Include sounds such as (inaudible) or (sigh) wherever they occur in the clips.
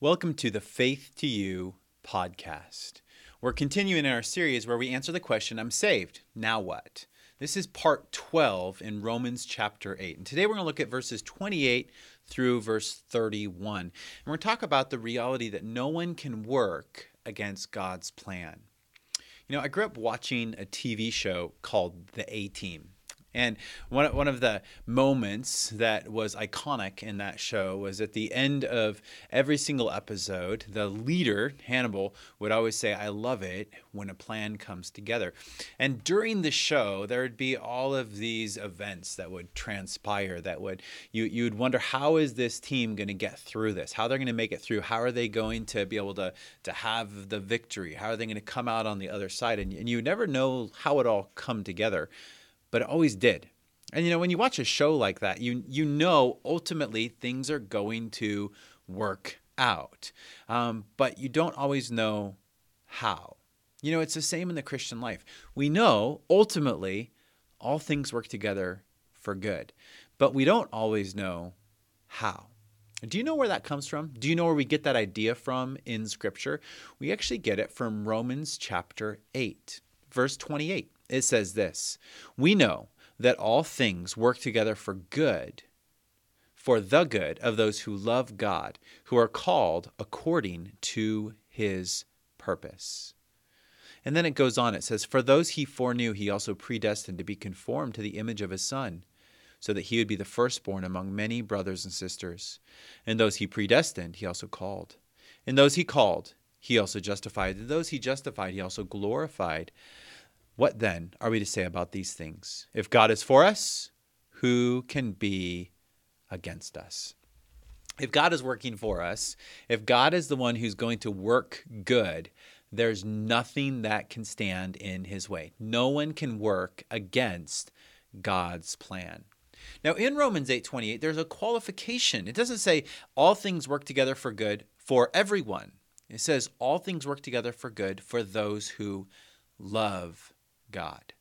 Welcome to the Faith to You podcast. We're continuing in our series where we answer the question I'm saved, now what? This is part 12 in Romans chapter 8. And today we're going to look at verses 28 through verse 31. And we're going to talk about the reality that no one can work against God's plan. You know, I grew up watching a TV show called The A Team. And one, one of the moments that was iconic in that show was at the end of every single episode, the leader, Hannibal, would always say, I love it when a plan comes together. And during the show, there would be all of these events that would transpire that would, you, you would wonder, how is this team going to get through this? How they're going to make it through? How are they going to be able to, to have the victory? How are they going to come out on the other side? And, and you never know how it all come together but it always did. And you know, when you watch a show like that, you you know ultimately things are going to work out, um, but you don't always know how. You know, it's the same in the Christian life. We know ultimately all things work together for good, but we don't always know how. Do you know where that comes from? Do you know where we get that idea from in Scripture? We actually get it from Romans chapter 8, verse 28 it says this We know that all things work together for good, for the good of those who love God, who are called according to his purpose. And then it goes on, it says, For those he foreknew, he also predestined to be conformed to the image of his Son, so that he would be the firstborn among many brothers and sisters. And those he predestined, he also called. And those he called, he also justified. And those he justified, he also glorified. What then are we to say about these things? If God is for us, who can be against us? If God is working for us, if God is the one who's going to work good, there's nothing that can stand in his way. No one can work against God's plan. Now in Romans 8:28 there's a qualification. It doesn't say all things work together for good for everyone. It says all things work together for good for those who love God.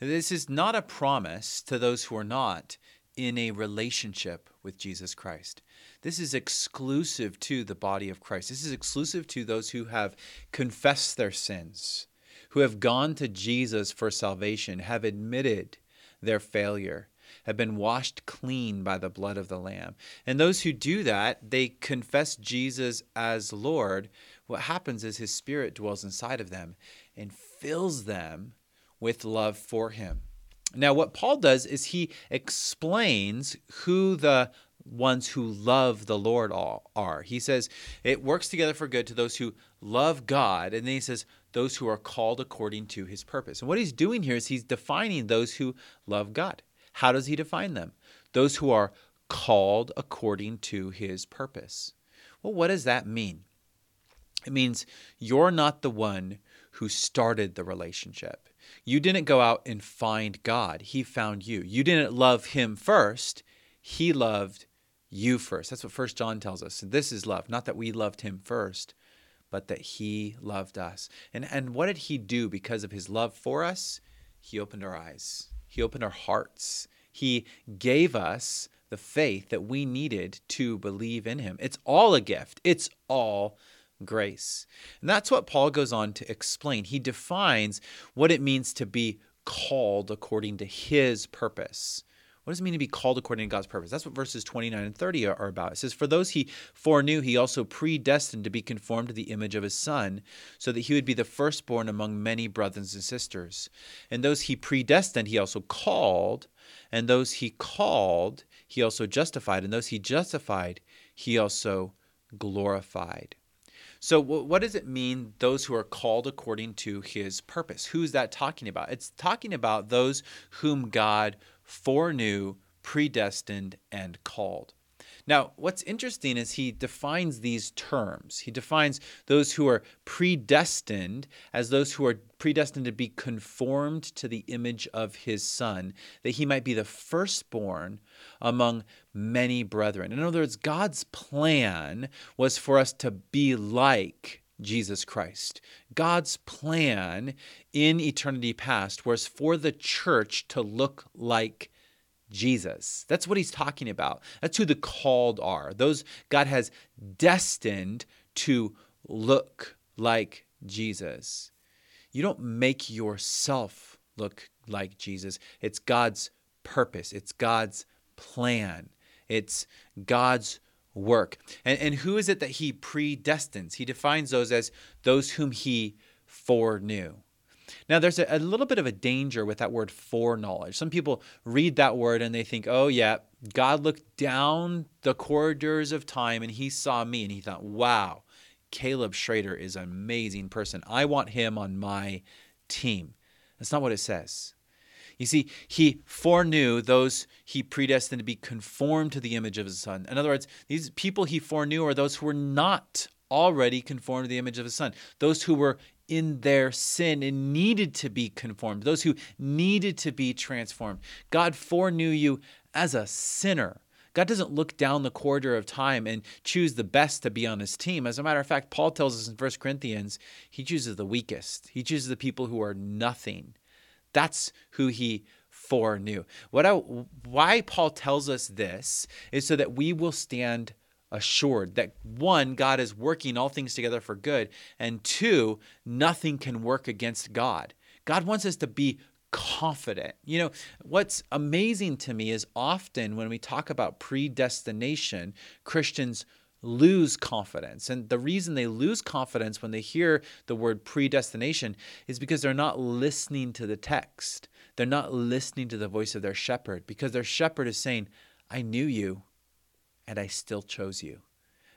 This is not a promise to those who are not in a relationship with Jesus Christ. This is exclusive to the body of Christ. This is exclusive to those who have confessed their sins, who have gone to Jesus for salvation, have admitted their failure, have been washed clean by the blood of the Lamb. And those who do that, they confess Jesus as Lord. What happens is His Spirit dwells inside of them and fills them with love for him. Now, what Paul does is he explains who the ones who love the Lord all are. He says it works together for good to those who love God. And then he says, those who are called according to his purpose. And what he's doing here is he's defining those who love God. How does he define them? Those who are called according to his purpose. Well, what does that mean? It means you're not the one who started the relationship. You didn't go out and find God, He found you. You didn't love Him first, He loved you first. That's what First John tells us. This is love, not that we loved Him first, but that He loved us. And, and what did He do because of His love for us? He opened our eyes, He opened our hearts, He gave us the faith that we needed to believe in Him. It's all a gift, it's all grace. And that's what Paul goes on to explain. He defines what it means to be called according to his purpose. What does it mean to be called according to God's purpose? That's what verses 29 and 30 are, about. It says, For those he foreknew, he also predestined to be conformed to the image of his Son, so that he would be the firstborn among many brothers and sisters. And those he predestined, he also called. And those he called, he also justified. And those he justified, he also glorified. So, what does it mean, those who are called according to his purpose? Who's that talking about? It's talking about those whom God foreknew, predestined, and called. Now, what's interesting is he defines these terms. He defines those who are predestined as those who are predestined to be conformed to the image of his son, that he might be the firstborn among many brethren. In other words, God's plan was for us to be like Jesus Christ. God's plan in eternity past was for the church to look like Jesus. That's what he's talking about. That's who the called are. Those God has destined to look like Jesus. You don't make yourself look like Jesus. It's God's purpose, it's God's plan, it's God's work. And, and who is it that he predestines? He defines those as those whom he foreknew. Now, there's a, a, little bit of a danger with that word foreknowledge. Some people read that word and they think, oh, yeah, God looked down the corridors of time and he saw me and he thought, wow, Caleb Schrader is an amazing person. I want him on my team. That's not what it says. You see, he foreknew those he predestined to be conformed to the image of his son. In other words, these people he foreknew are those who were not already conformed to the image of his son, those who were in their sin and needed to be conformed, those who needed to be transformed. God foreknew you as a sinner. God doesn't look down the corridor of time and choose the best to be on his team. As a matter of fact, Paul tells us in 1 Corinthians, he chooses the weakest. He chooses the people who are nothing. That's who he foreknew. What I, why Paul tells us this is so that we will stand assured that one, God is working all things together for good, and two, nothing can work against God. God wants us to be confident. You know, what's amazing to me is often when we talk about predestination, Christians lose confidence. And the reason they lose confidence when they hear the word predestination is because they're not listening to the text. They're not listening to the voice of their shepherd because their shepherd is saying, I knew you and I still chose you.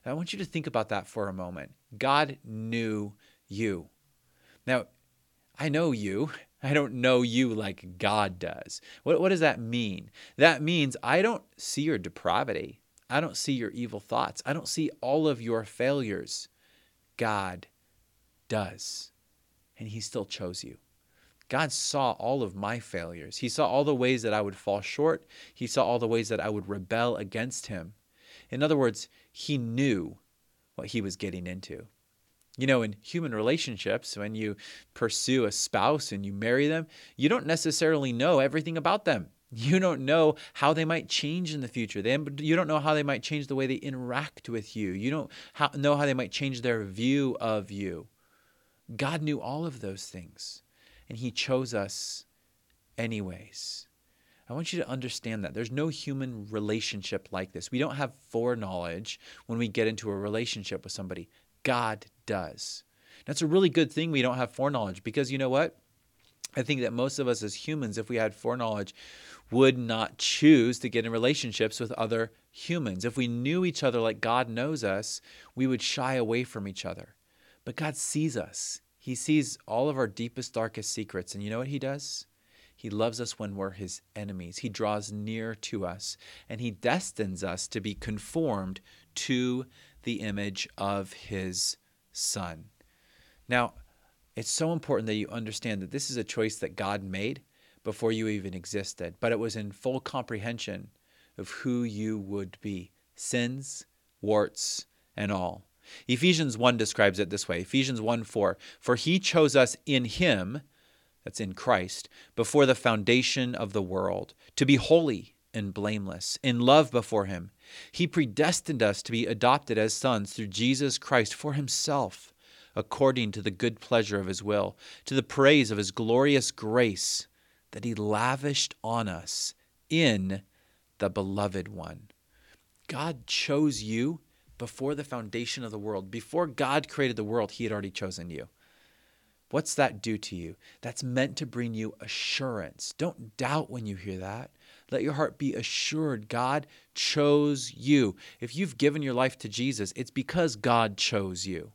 I want you to think about that for a moment. God knew you. Now, I know you. (laughs) I don't know you like God does. What, what does that mean? That means I don't see your depravity. I don't see your evil thoughts. I don't see all of your failures. God does. And He still chose you. God saw all of my failures. He saw all the ways that I would fall short. He saw all the ways that I would rebel against Him. In other words, he knew what he was getting into. You know, in human relationships, when you pursue a spouse and you marry them, you don't necessarily know everything about them. (laughs) You don't know how they might change in the future. They, you don't know how they might change the way they interact with you. You don't how, know how they might change their view of you. God knew all of those things, and He chose us anyways. I want you to understand that there's no human relationship like this. We don't have foreknowledge when we get into a relationship with somebody. God does. That's a really good thing we don't have foreknowledge because you know what? I think that most of us as humans, if we had foreknowledge, would not choose to get in relationships with other humans. If we knew each other like God knows us, we would shy away from each other. But God sees us. He sees all of our deepest, darkest secrets. And you know what He does? He loves us when we're his enemies. He draws near to us and he destines us to be conformed to the image of his son. Now, it's so important that you understand that this is a choice that God made before you even existed, but it was in full comprehension of who you would be sins, warts, and all. Ephesians 1 describes it this way Ephesians 1 4 For he chose us in him that's in Christ, before the foundation of the world, to be holy and blameless, in love before Him. He predestined us to be adopted as sons through Jesus Christ for Himself, according to the good pleasure of His will, to the praise of His glorious grace that He lavished on us in the Beloved One. God chose you before the foundation of the world. Before God created the world, He had already chosen you. What's that do to you? That's meant to bring you assurance. Don't doubt when you hear that. Let your heart be assured God chose you. If you've given your life to Jesus, it's because God chose you.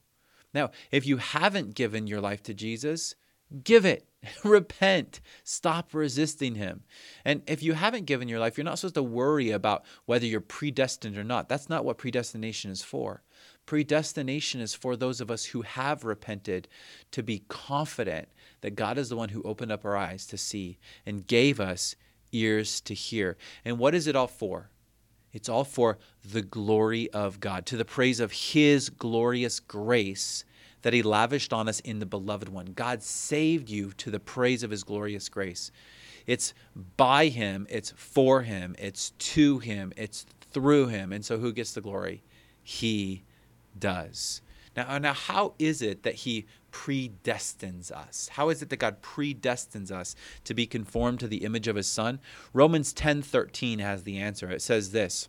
Now, if you haven't given your life to Jesus, give it. (laughs) Repent. Stop resisting Him. And if you haven't given your life, you're not supposed to worry about whether you're predestined or not. That's not what predestination is for. Predestination is for those of us who have repented to be confident that God is the one who opened up our eyes to see and gave us ears to hear. And what is it all for? It's all for the glory of God, to the praise of His glorious grace that He lavished on us in the beloved one. God saved you to the praise of His glorious grace. It's by him, it's for him, it's to him, it's through him. And so who gets the glory? He does. Now, uh, now how is it that he predestines us? How is it that God predestines us to be conformed to the image of his son? Romans 10:13 has the answer. It says this.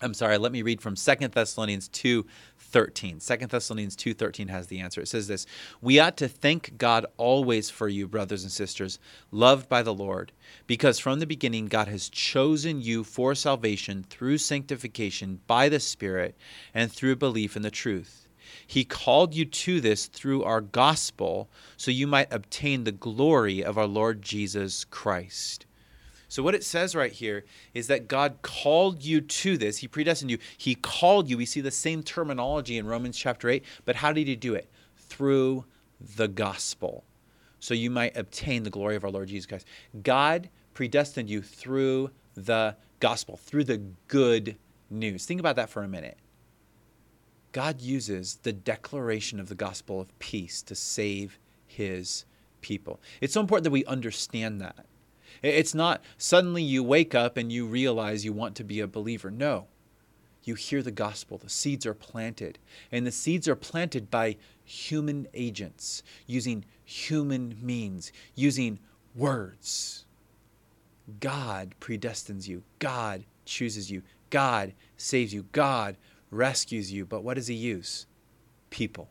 I'm sorry, let me read from 2 Thessalonians 2 13. 2 Thessalonians 2:13 has the answer. It says this, "We ought to thank God always for you, brothers and sisters, loved by the Lord, because from the beginning God has chosen you for salvation through sanctification by the Spirit and through belief in the truth. He called you to this through our gospel, so you might obtain the glory of our Lord Jesus Christ." So, what it says right here is that God called you to this. He predestined you. He called you. We see the same terminology in Romans chapter 8. But how did He do it? Through the gospel. So you might obtain the glory of our Lord Jesus Christ. God predestined you through the gospel, through the good news. Think about that for a minute. God uses the declaration of the gospel of peace to save his people. It's so important that we understand that. It's not suddenly you wake up and you realize you want to be a believer. No. You hear the gospel, the seeds are planted, and the seeds are planted by human agents, using human means, using words. God predestines you, God chooses you, God saves you, God rescues you. But what does He use? People.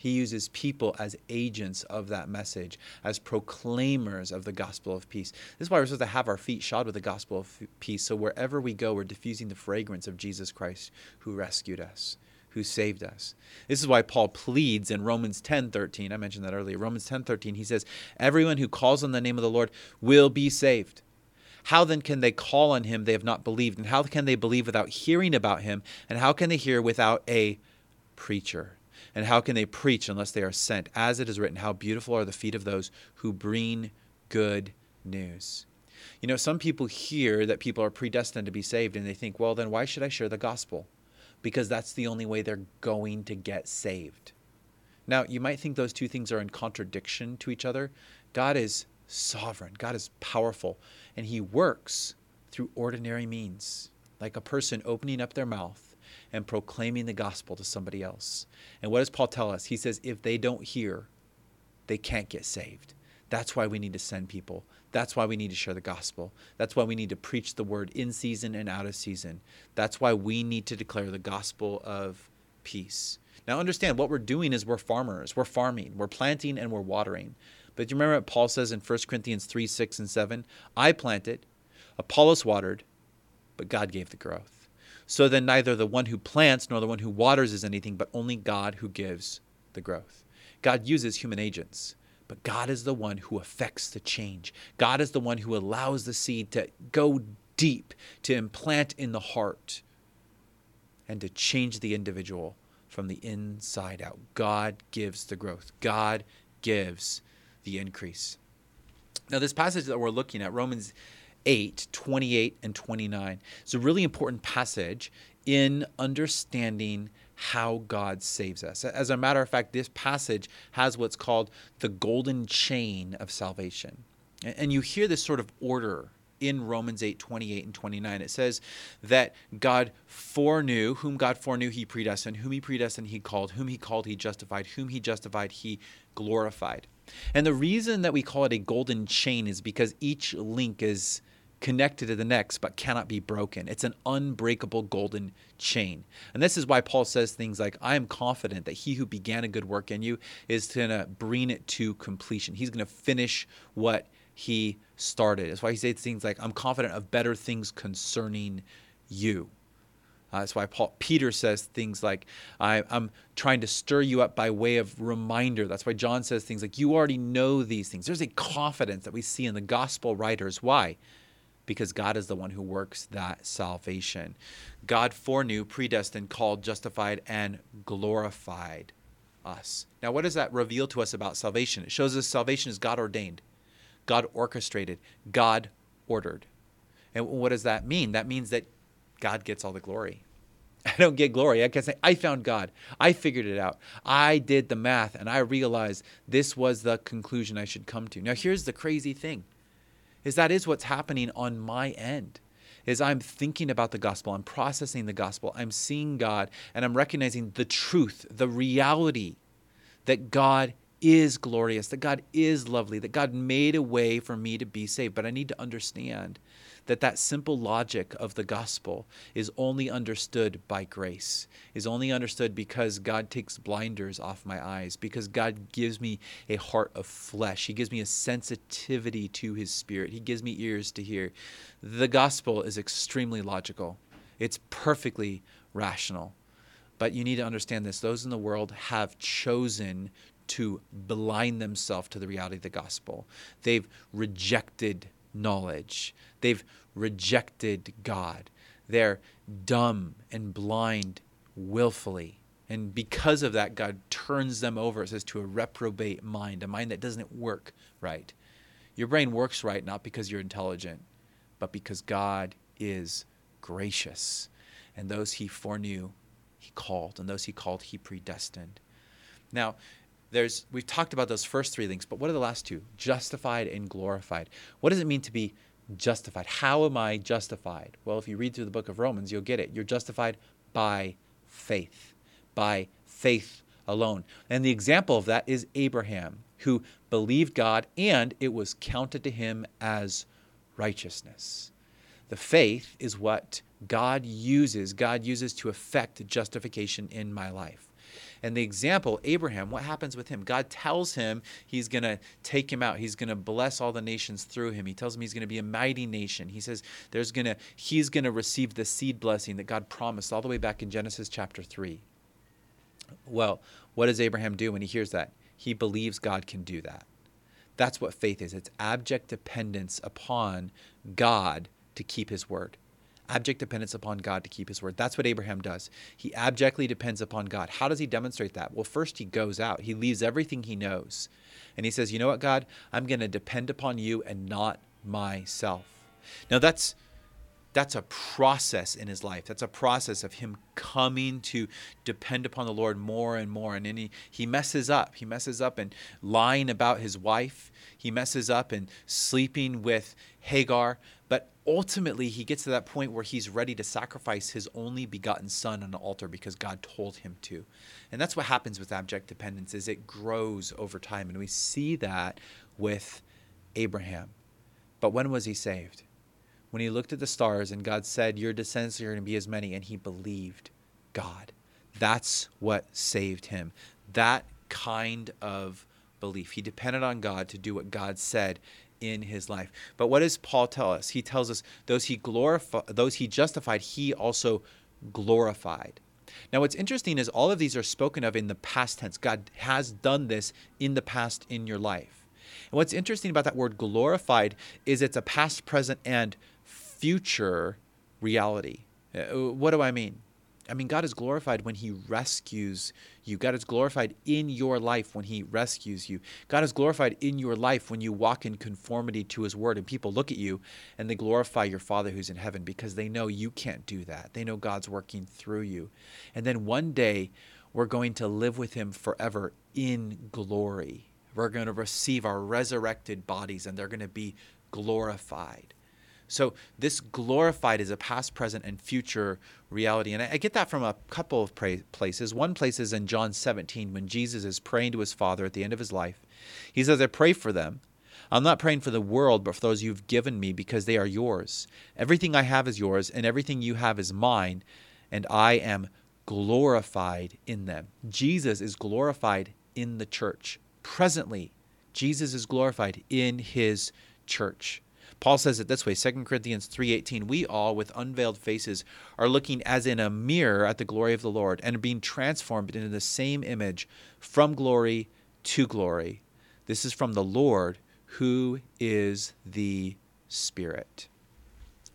He uses people as agents of that message, as proclaimers of the gospel of peace. This is why we're supposed to have our feet shod with the gospel of peace. So wherever we go, we're diffusing the fragrance of Jesus Christ who rescued us, who saved us. This is why Paul pleads in Romans 10:13. I mentioned that earlier. Romans 10:13, he says, "Everyone who calls on the name of the Lord will be saved." How then can they call on him they have not believed? And how can they believe without hearing about him? And how can they hear without a preacher? And how can they preach unless they are sent? As it is written, How beautiful are the feet of those who bring good news. You know, some people hear that people are predestined to be saved and they think, well, then why should I share the gospel? Because that's the only way they're going to get saved. Now, you might think those two things are in contradiction to each other. God is sovereign, God is powerful, and He works through ordinary means, like a person opening up their mouth and proclaiming the gospel to somebody else. And what does Paul tell us? He says, if they don't hear, they can't get saved. That's why we need to send people. That's why we need to share the gospel. That's why we need to preach the word in season and out of season. That's why we need to declare the gospel of peace. Now, understand what we're doing is we're farmers, we're farming, we're planting and we're watering. But you remember what Paul says in 1 Corinthians 3 6 and 7? I planted, Apollos watered, but God gave the growth. So then neither the one who plants nor the one who waters is anything, but only God who gives the growth. God uses human agents, but God is the one who affects the change. God is the one who allows the seed to go deep, to implant in the heart, and to change the individual from the inside out. God gives the growth, God gives the increase. Now, this passage that we're looking at, Romans 8, 28, and 29. It's a really important passage in understanding how God saves us. As a matter of fact, this passage has what's called the golden chain of salvation. And you hear this sort of order in Romans 8, 28 and 29. It says that God foreknew, whom God foreknew, he predestined, whom he predestined, he called, whom he called, he justified, whom he justified, he glorified. And the reason that we call it a golden chain is because each link is connected to the next but cannot be broken. It's an unbreakable golden chain. And this is why Paul says things like, I am confident that he who began a good work in you is going to bring it to completion. He's going to finish what he started. That's why he says things like, I'm confident of better things concerning you. Uh, that's why Paul, Peter says things like, I, am trying to stir you up by way of reminder. That's why John says things like, You already know these things. There's a confidence that we see in the gospel writers. Why? Because God is the one who works that salvation. God foreknew, predestined, called, justified, and glorified us. Now, what does that reveal to us about salvation? It shows us salvation is God ordained, God orchestrated, God ordered. And what does that mean? That means that God gets all the glory. (laughs) I don't get glory. I can say, I found God. I figured it out. I did the math and I realized this was the conclusion I should come to. Now, here's the crazy thing is that is what's happening on my end is I'm thinking about the gospel, I'm processing the gospel, I'm seeing God, and I'm recognizing the truth, the reality that God is glorious, that God is lovely, that God made a way for me to be saved. But I need to understand that that simple logic of the gospel is only understood by grace, is only understood because God takes blinders off my eyes, because God gives me a heart of flesh. He gives me a sensitivity to his spirit. He gives me ears to hear. The gospel is extremely logical. It's perfectly rational. But you need to understand this. Those in the world have chosen to blind themselves to the reality of the gospel. They've rejected knowledge, they've rejected God. They're dumb and blind willfully. And because of that, God turns them over, it says, to a reprobate mind, a mind that doesn't work right. Your brain works right not because you're intelligent, but because God is gracious. And those he foreknew, he called, and those he called, he predestined. Now, there's we've talked about those first three links, but what are the last two? Justified and glorified. What does it mean to be justified? How am I justified? Well, if you read through the book of Romans, you'll get it. You're justified by faith, by faith alone. And the example of that is Abraham, who believed God and it was counted to him as righteousness. The faith is what God uses, God uses to effect justification in my life. And the example, Abraham, what happens with him? God tells him he's going to take him out. He's going to bless all the nations through him. He tells him he's going to be a mighty nation. He says there's going to he's going to receive the seed blessing that God promised all the way back in Genesis chapter 3. Well, what does Abraham do when he hears that? He believes God can do that. That's what faith is. It's abject dependence upon God to keep his word abject dependence upon God to keep his word. That's what Abraham does. He abjectly depends upon God. How does he demonstrate that? Well, first he goes out, he leaves everything he knows, and he says, You know what, God? I'm going to depend upon you and not myself. Now, that's that's a process in his life. That's a process of him coming to depend upon the Lord more and more. And then he, he messes up. He messes up and lying about his wife. He messes up and sleeping with Hagar. But ultimately, he gets to that point where he's ready to sacrifice his only begotten son on the altar because God told him to. And that's what happens with abject dependence is it grows over time. And we see that with Abraham. But when was he saved? when he looked at the stars and God said, Your descendants are going to be as many, and he believed God. That's what saved him. That kind of belief. He depended on God to do what God said in his life. But what does Paul tell us? He tells us those he glorified, those he justified, he also glorified. Now, what's interesting is all of these are spoken of in the past tense. God has done this in the past in your life. And what's interesting about that word glorified is it's a past, present, and future reality. Uh, what do I mean? I mean, God is glorified when He rescues you. God is glorified in your life when He rescues you. God is glorified in your life when you walk in conformity to His word and people look at you and they glorify your Father who's in heaven because they know you can't do that. They know God's working through you. And then one day we're going to live with Him forever in glory. We're going to receive our resurrected bodies and they're going to be glorified. So this glorified is a past, present, and future reality. And I, get that from a couple of places. One place is in John 17 when Jesus is praying to his Father at the end of his life. He says, I pray for them. I'm not praying for the world, but for those you've given me because they are yours. Everything I have is yours, and everything you have is mine, and I am glorified in them. Jesus is glorified in the church. Presently, Jesus is glorified in his church. Paul says it this way, 2 Corinthians 3:18, we all with unveiled faces are looking as in a mirror at the glory of the Lord and are being transformed into the same image from glory to glory. This is from the Lord who is the Spirit.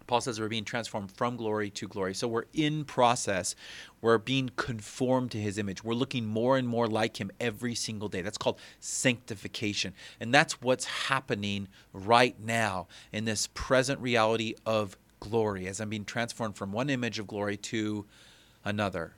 Paul says we're being transformed from glory to glory. So we're in process. We're being conformed to his image. We're looking more and more like him every single day. That's called sanctification. And that's what's happening right now in this present reality of glory as I'm being transformed from one image of glory to another.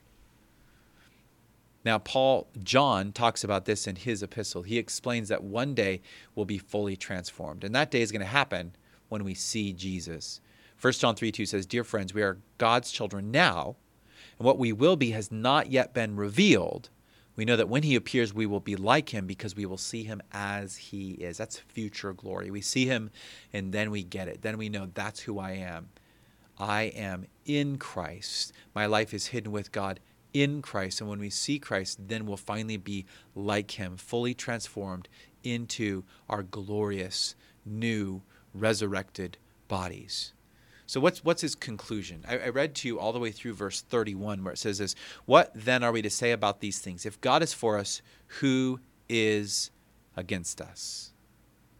Now, Paul, John talks about this in his epistle. He explains that one day we'll be fully transformed. And that day is going to happen when we see Jesus. 1 John 3 2 says, Dear friends, we are God's children now, and what we will be has not yet been revealed. We know that when he appears, we will be like him because we will see him as he is. That's future glory. We see him and then we get it. Then we know that's who I am. I am in Christ. My life is hidden with God in Christ. And when we see Christ, then we'll finally be like him, fully transformed into our glorious, new, resurrected bodies. So what's what's his conclusion? I, I, read to you all the way through verse 31 where it says this, what then are we to say about these things? If God is for us, who is against us?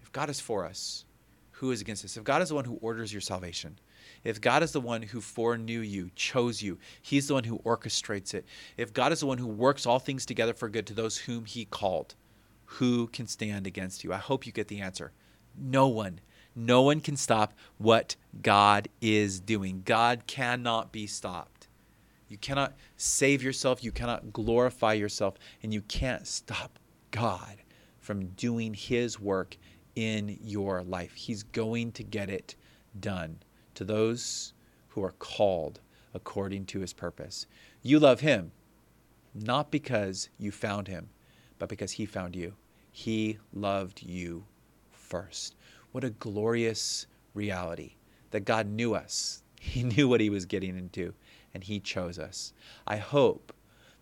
If God is for us, who is against us? If God is the one who orders your salvation, if God is the one who foreknew you, chose you, He's the one who orchestrates it. If God is the one who works all things together for good to those whom He called, who can stand against you? I hope you get the answer. No one. No one can stop what God is doing. God cannot be stopped. You cannot save yourself, you cannot glorify yourself, and you can't stop God from doing His work in your life. He's going to get it done to those who are called according to His purpose. You love Him not because you found Him, but because He found you. He loved you first. What a glorious reality that God knew us. (laughs) He knew what he was getting into, and he chose us. I hope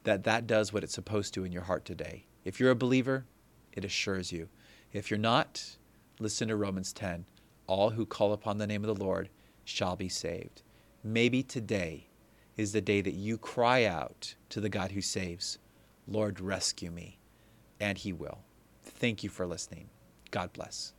that that does what it's supposed to in your heart today. If you're a believer, it assures you. If you're not, listen to Romans 10. All who call upon the name of the Lord shall be saved. Maybe today is the day that you cry out to the God who saves, Lord, rescue me. And he will. Thank you for listening. God bless.